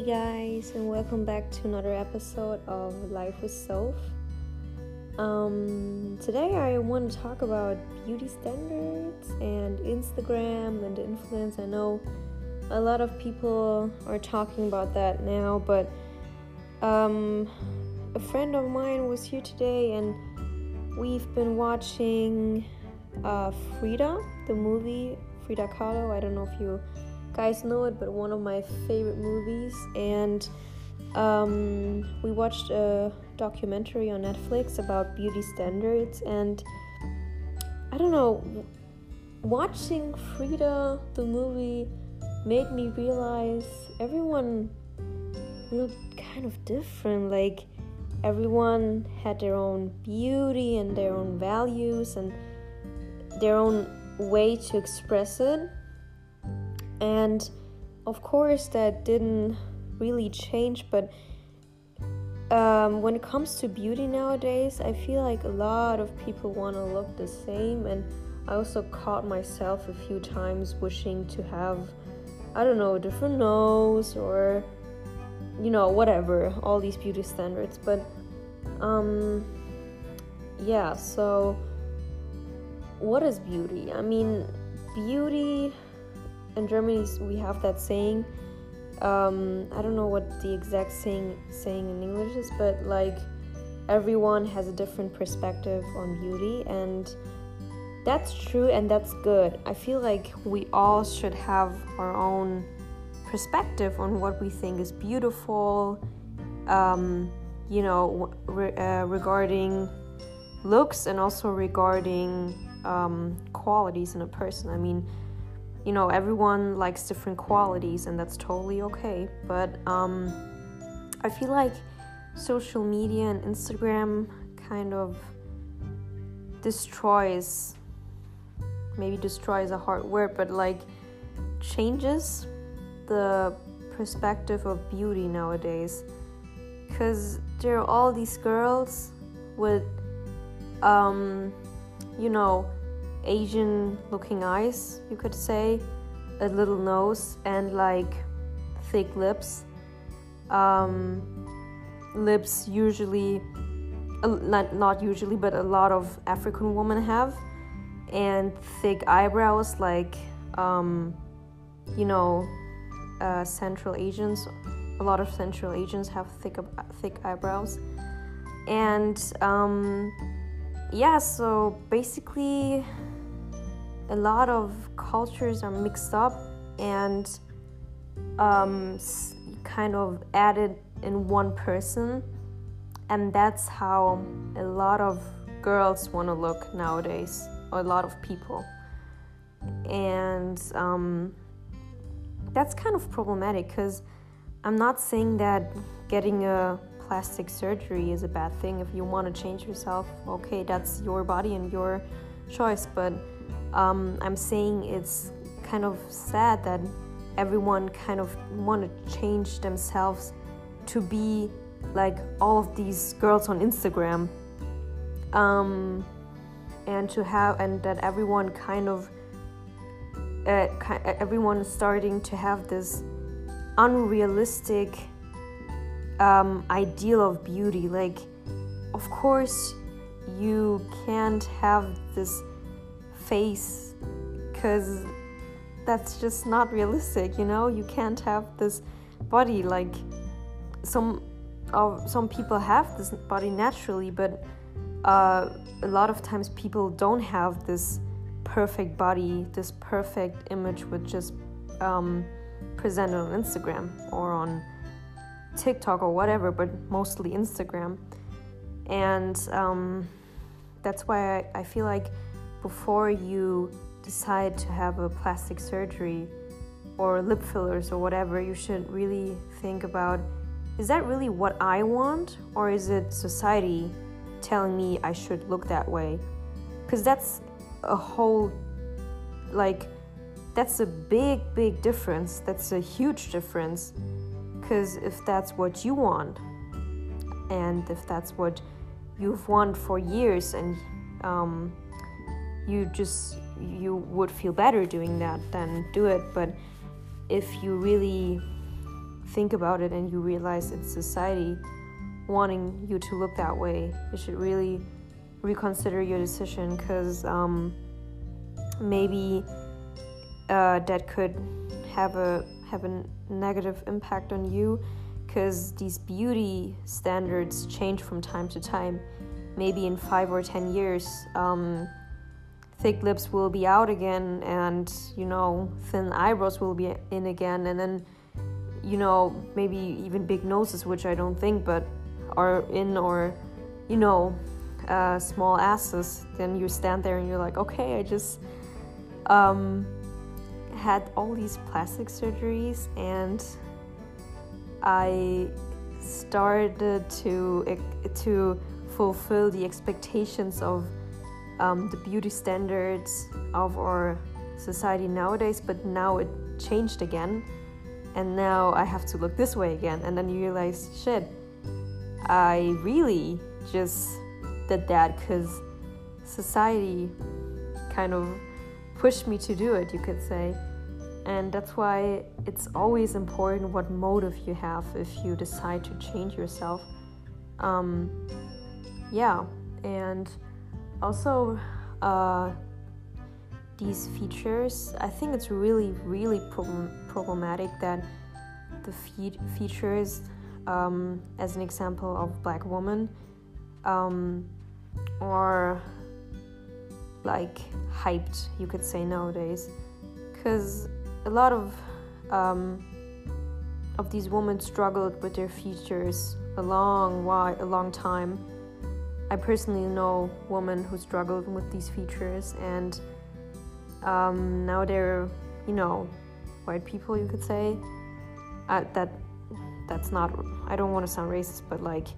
Hey guys, and welcome back to another episode of Life with Soph. Um, today I want to talk about beauty standards and Instagram and influence. I know a lot of people are talking about that now, but um, a friend of mine was here today and we've been watching uh, Frida, the movie Frida Kahlo. I don't know if you guys know it, but one of my favorite movies. And um, we watched a documentary on Netflix about beauty standards. And I don't know, watching Frida, the movie, made me realize everyone looked kind of different. Like, everyone had their own beauty and their own values and their own way to express it and of course, that didn't really change, but um, when it comes to beauty nowadays, I feel like a lot of people want to look the same, and I also caught myself a few times wishing to have, I don't know, a different nose or, you know, whatever, all these beauty standards. But, um, yeah, so what is beauty? I mean, beauty in Germany we have that saying. Um, I don't know what the exact saying saying in English is, but like everyone has a different perspective on beauty, and that's true and that's good. I feel like we all should have our own perspective on what we think is beautiful. Um, you know, re- uh, regarding looks and also regarding um, qualities in a person. I mean you know everyone likes different qualities and that's totally okay but um, i feel like social media and instagram kind of destroys maybe destroys a hard word but like changes the perspective of beauty nowadays. Because there are all these girls with um you know Asian looking eyes, you could say, a little nose, and like thick lips. Um, lips usually, not, not usually, but a lot of African women have, and thick eyebrows, like, um, you know, uh, Central Asians. A lot of Central Asians have thick, thick eyebrows. And um, yeah, so basically, a lot of cultures are mixed up and um, kind of added in one person, and that's how a lot of girls want to look nowadays, or a lot of people, and um, that's kind of problematic because I'm not saying that getting a plastic surgery is a bad thing. If you want to change yourself, okay, that's your body and your choice, but um, I'm saying it's kind of sad that everyone kind of want to change themselves to be like all of these girls on Instagram. Um, and to have, and that everyone kind of, uh, everyone is starting to have this unrealistic um, ideal of beauty. Like, of course, you can't have this face because that's just not realistic you know? You can't have this body like some of some people have this body naturally but uh, a lot of times people don't have this perfect body this perfect image which just um, presented on instagram or on tiktok or whatever but mostly instagram. And um, that's why I, I feel like before you decide to have a plastic surgery or lip fillers or whatever, you should really think about is that really what I want or is it society telling me I should look that way? Because that's a whole, like, that's a big, big difference. That's a huge difference. Because if that's what you want, and if that's what you've wanted for years, and um, you just you would feel better doing that then do it but if you really think about it and you realize it's society wanting you to look that way, you should really reconsider your decision because um, maybe uh, that could have a have a negative impact on you because these beauty standards change from time to time. Maybe in five or ten years, um, thick lips will be out again, and you know, thin eyebrows will be in again, and then you know, maybe even big noses, which I don't think, but are in, or you know, uh, small asses. Then you stand there and you're like, okay, I just um, had all these plastic surgeries and I started to to fulfill the expectations of um, the beauty standards of our society nowadays, but now it changed again, and now I have to look this way again, and then you realize, shit, I really just did that because society kind of pushed me to do it, you could say. And that's why it's always important what motive you have if you decide to change yourself. Um, yeah, and also uh, these features, I think it's really, really problem- problematic that the fe- features, um, as an example of black woman, um, are like hyped, you could say nowadays, because a lot of um, of these women struggled with their features a long while, a long time. I personally know women who struggled with these features, and um, now they're, you know, white people, you could say. Uh, that that's not. I don't want to sound racist, but like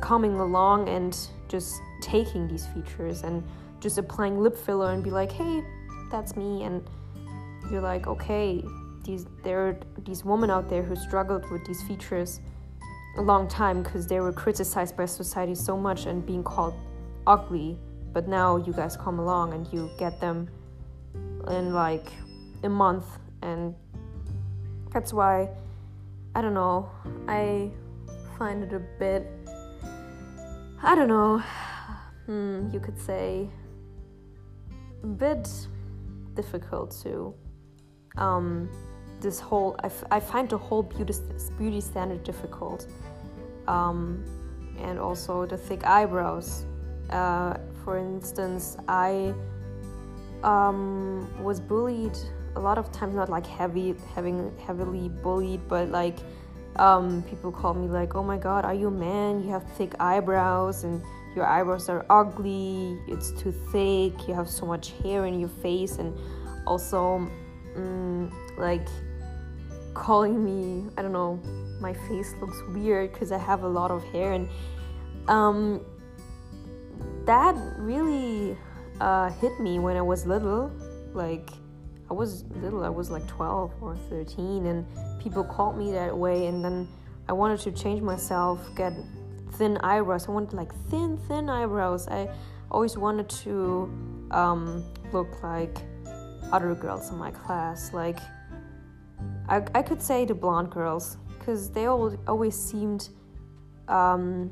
coming along and just taking these features and just applying lip filler and be like, hey, that's me, and you're like, okay, these there are these women out there who struggled with these features a long time because they were criticized by society so much and being called ugly. But now you guys come along and you get them in like a month, and that's why I don't know. I find it a bit. I don't know. Hmm, you could say a bit difficult to um, this whole I, f- I find the whole beauty, beauty standard difficult. Um, and also the thick eyebrows. Uh, for instance i um, was bullied a lot of times not like heavy having heavily bullied but like um, people called me like oh my god are you a man? You have thick eyebrows and your eyebrows are ugly. It's too thick. You have so much hair in your face. And also mm, like calling me i don't know my face looks weird because i have a lot of hair and um, that really uh, hit me when i was little. Like i was little i was like 12 or 13 and people called me that way and then i wanted to change myself get thin eyebrows. I wanted like thin thin eyebrows. I always wanted to um, look like other girls in my class. Like, I, I could say the blonde girls, because they all, always seemed um,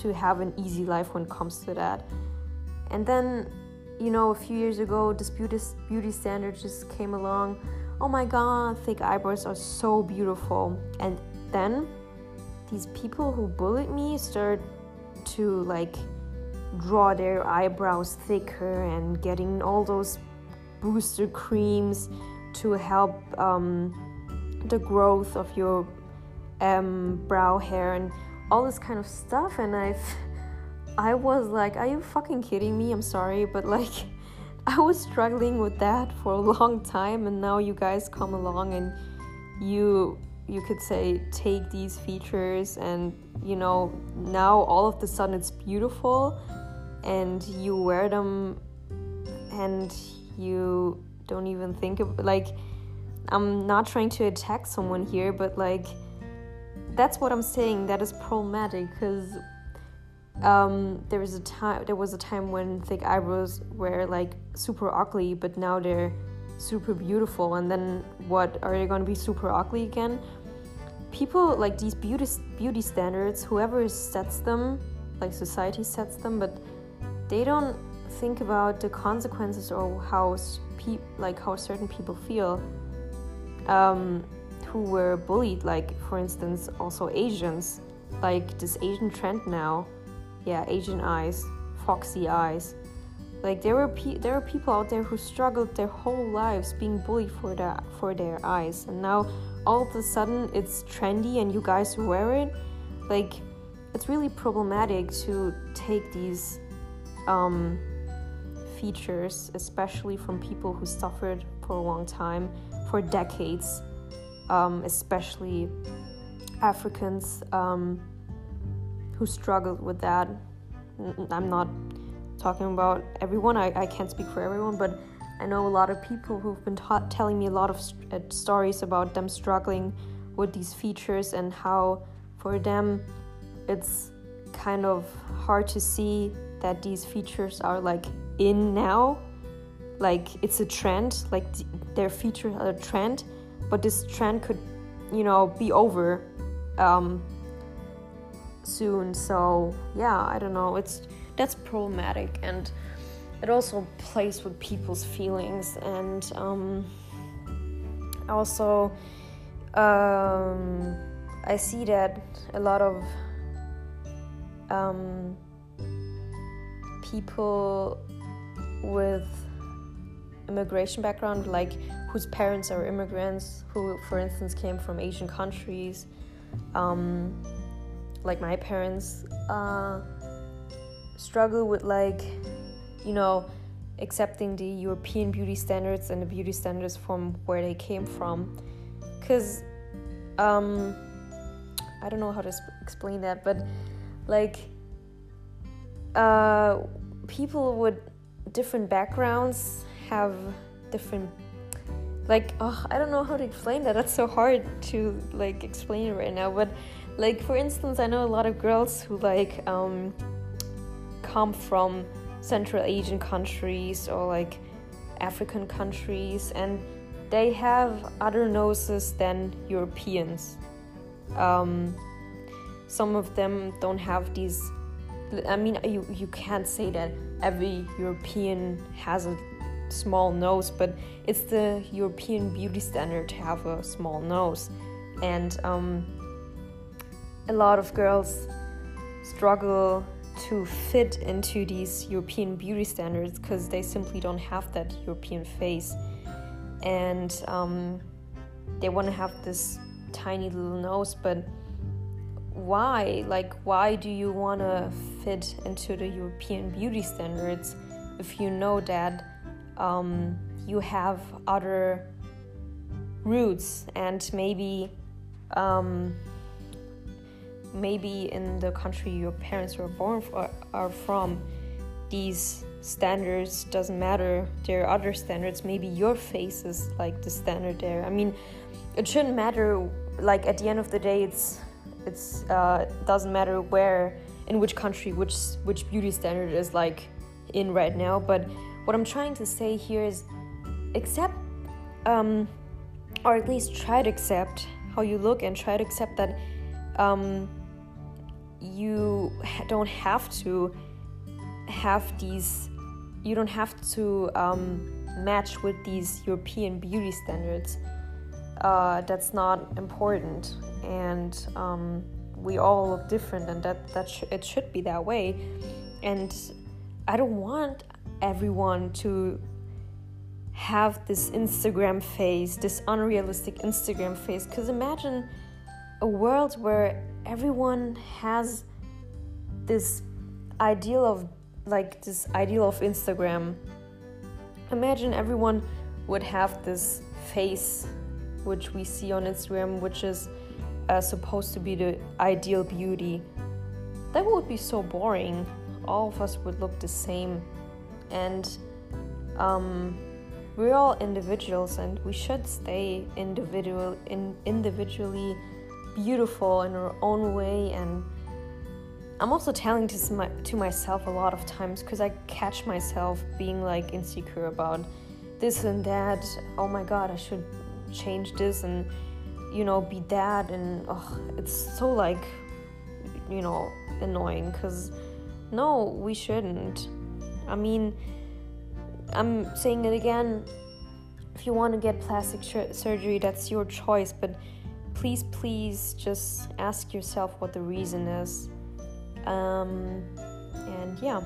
to have an easy life when it comes to that. And then, you know, a few years ago, this beauty, beauty standard just came along. Oh my god, thick eyebrows are so beautiful. And then these people who bullied me started to like draw their eyebrows thicker and getting all those booster creams to help um, the growth of your um, brow hair and all this kind of stuff. And i i was like are you fucking kidding me? I'm sorry. But like i was struggling with that for a long time. And now you guys come along and you you could say take these features and you know now all of the sudden it's beautiful and you wear them and you don't even think of like I'm not trying to attack someone here, but like that's what I'm saying. That is problematic because um, there was a time there was a time when thick eyebrows were like super ugly, but now they're super beautiful. And then what are they going to be super ugly again? people like these beauty beauty standards whoever sets them like society sets them but they don't think about the consequences or how pe- like how certain people feel um, who were bullied like for instance also asians like this asian trend now yeah asian eyes foxy eyes. Like there were pe- there are people out there who struggled their whole lives being bullied for their for their eyes. And now all of a sudden it's trendy and you guys wear it like it's really problematic to take these um, features especially from people who suffered for a long time for decades um, especially africans um, who struggled with that. I'm not talking about everyone I, I can't speak for everyone but I know a lot of people who've been ta- telling me a lot of st- uh, stories about them struggling with these features and how for them it's kind of hard to see that these features are like in now like it's a trend like th- their features a trend but this trend could you know be over um, soon. So yeah i don't know. It's that's problematic and it also plays with people's feelings and um, also um, I see that a lot of um, people with immigration background, like whose parents are immigrants, who, for instance, came from Asian countries, um, like my parents, uh, struggle with like you know, accepting the European beauty standards and the beauty standards from where they came from. Because, um, I don't know how to sp- explain that, but like, uh, people with different backgrounds have different like oh i don't know how to explain that that's so hard to like explain right now but like for instance i know a lot of girls who like um come from Central Asian countries or like African countries, and they have other noses than Europeans. Um, some of them don't have these. I mean, you, you can't say that every European has a small nose, but it's the European beauty standard to have a small nose. And um, a lot of girls struggle to fit into these European beauty standards because they simply don't have that European face. And um, they want to have this tiny little nose, but why? Like, why do you want to fit into the European beauty standards if you know that um, you have other roots and maybe um, maybe in the country your parents were born for, are from these standards doesn't matter. There are other standards. Maybe your face is like the standard there. I mean it shouldn't matter. Like at the end of the day it's it's uh, doesn't matter where in which country which which beauty standard is like in right now but what i'm trying to say here is accept um, or at least try to accept how you look and try to accept that um, you don't have to have these you don't have to um, match with these european beauty standards uh, that's not important. And um, we all look different and that that sh- it should be that way. And i don't want everyone to have this instagram face this unrealistic instagram face because imagine a world where everyone has this ideal of like this ideal of Instagram. Imagine everyone would have this face which we see on Instagram, which is uh, supposed to be the ideal beauty. That would be so boring. All of us would look the same, and um, we're all individuals, and we should stay individual in individually beautiful in our own way and I'm also telling to, my, to myself a lot of times because I catch myself being like insecure about this and that. Oh my god, I should change this and you know be that and oh, it's so like you know annoying because no we shouldn't. I mean i'm saying it again if you want to get plastic surgery that's your choice but please please just ask yourself what the reason is. Um, and yeah.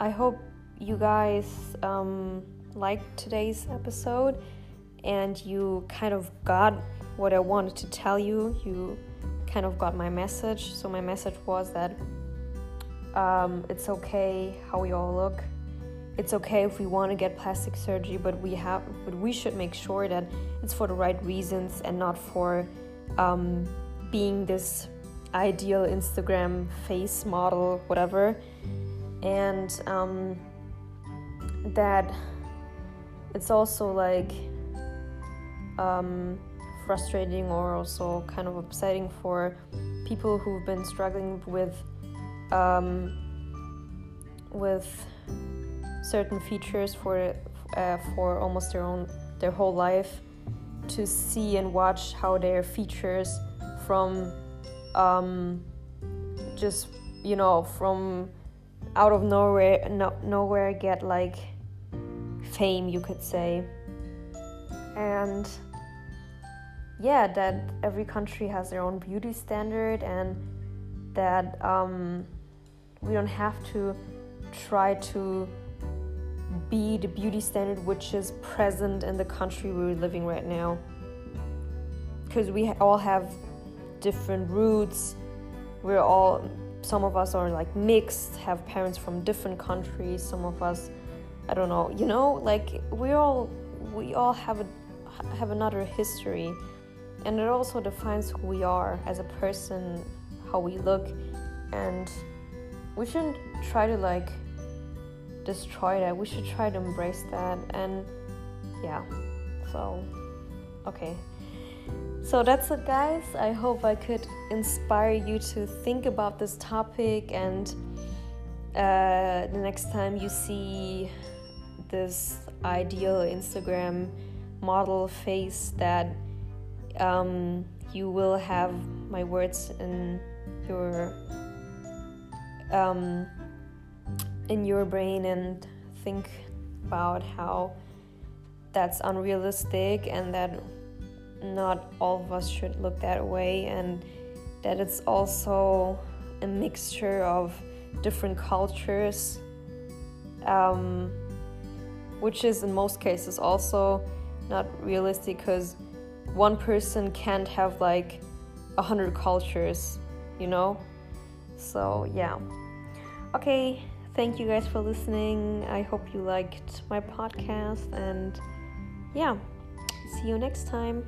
I hope you guys um, liked today's episode and you kind of got what I wanted to tell you. You kind of got my message. So, my message was that um, it's okay how we all look. It's okay if we want to get plastic surgery, but we have, but we should make sure that it's for the right reasons and not for um, being this ideal Instagram face model, whatever. And um, that it's also like um, frustrating or also kind of upsetting for people who've been struggling with um, with certain features for uh, for almost their own their whole life to see and watch how their features from um, just you know from out of nowhere no, nowhere get like fame you could say. And yeah, that every country has their own beauty standard and that um, we don't have to try to be the beauty standard which is present in the country we're living right now. Because we all have different roots. We're all, some of us are like mixed, have parents from different countries. Some of us, I don't know, you know, like we all, we all have a, have another history and it also defines who we are as a person how we look and we shouldn't try to like destroy that. We should try to embrace that and yeah so okay. So that's it guys. I hope i could inspire you to think about this topic and uh, the next time you see this ideal instagram model face that um, you will have my words in your um, in your brain and think about how that's unrealistic and that not all of us should look that way and that it's also a mixture of different cultures um, which is in most cases also not realistic because one person can't have like a hundred cultures, you know? So, yeah. Okay, thank you guys for listening. I hope you liked my podcast, and yeah, see you next time.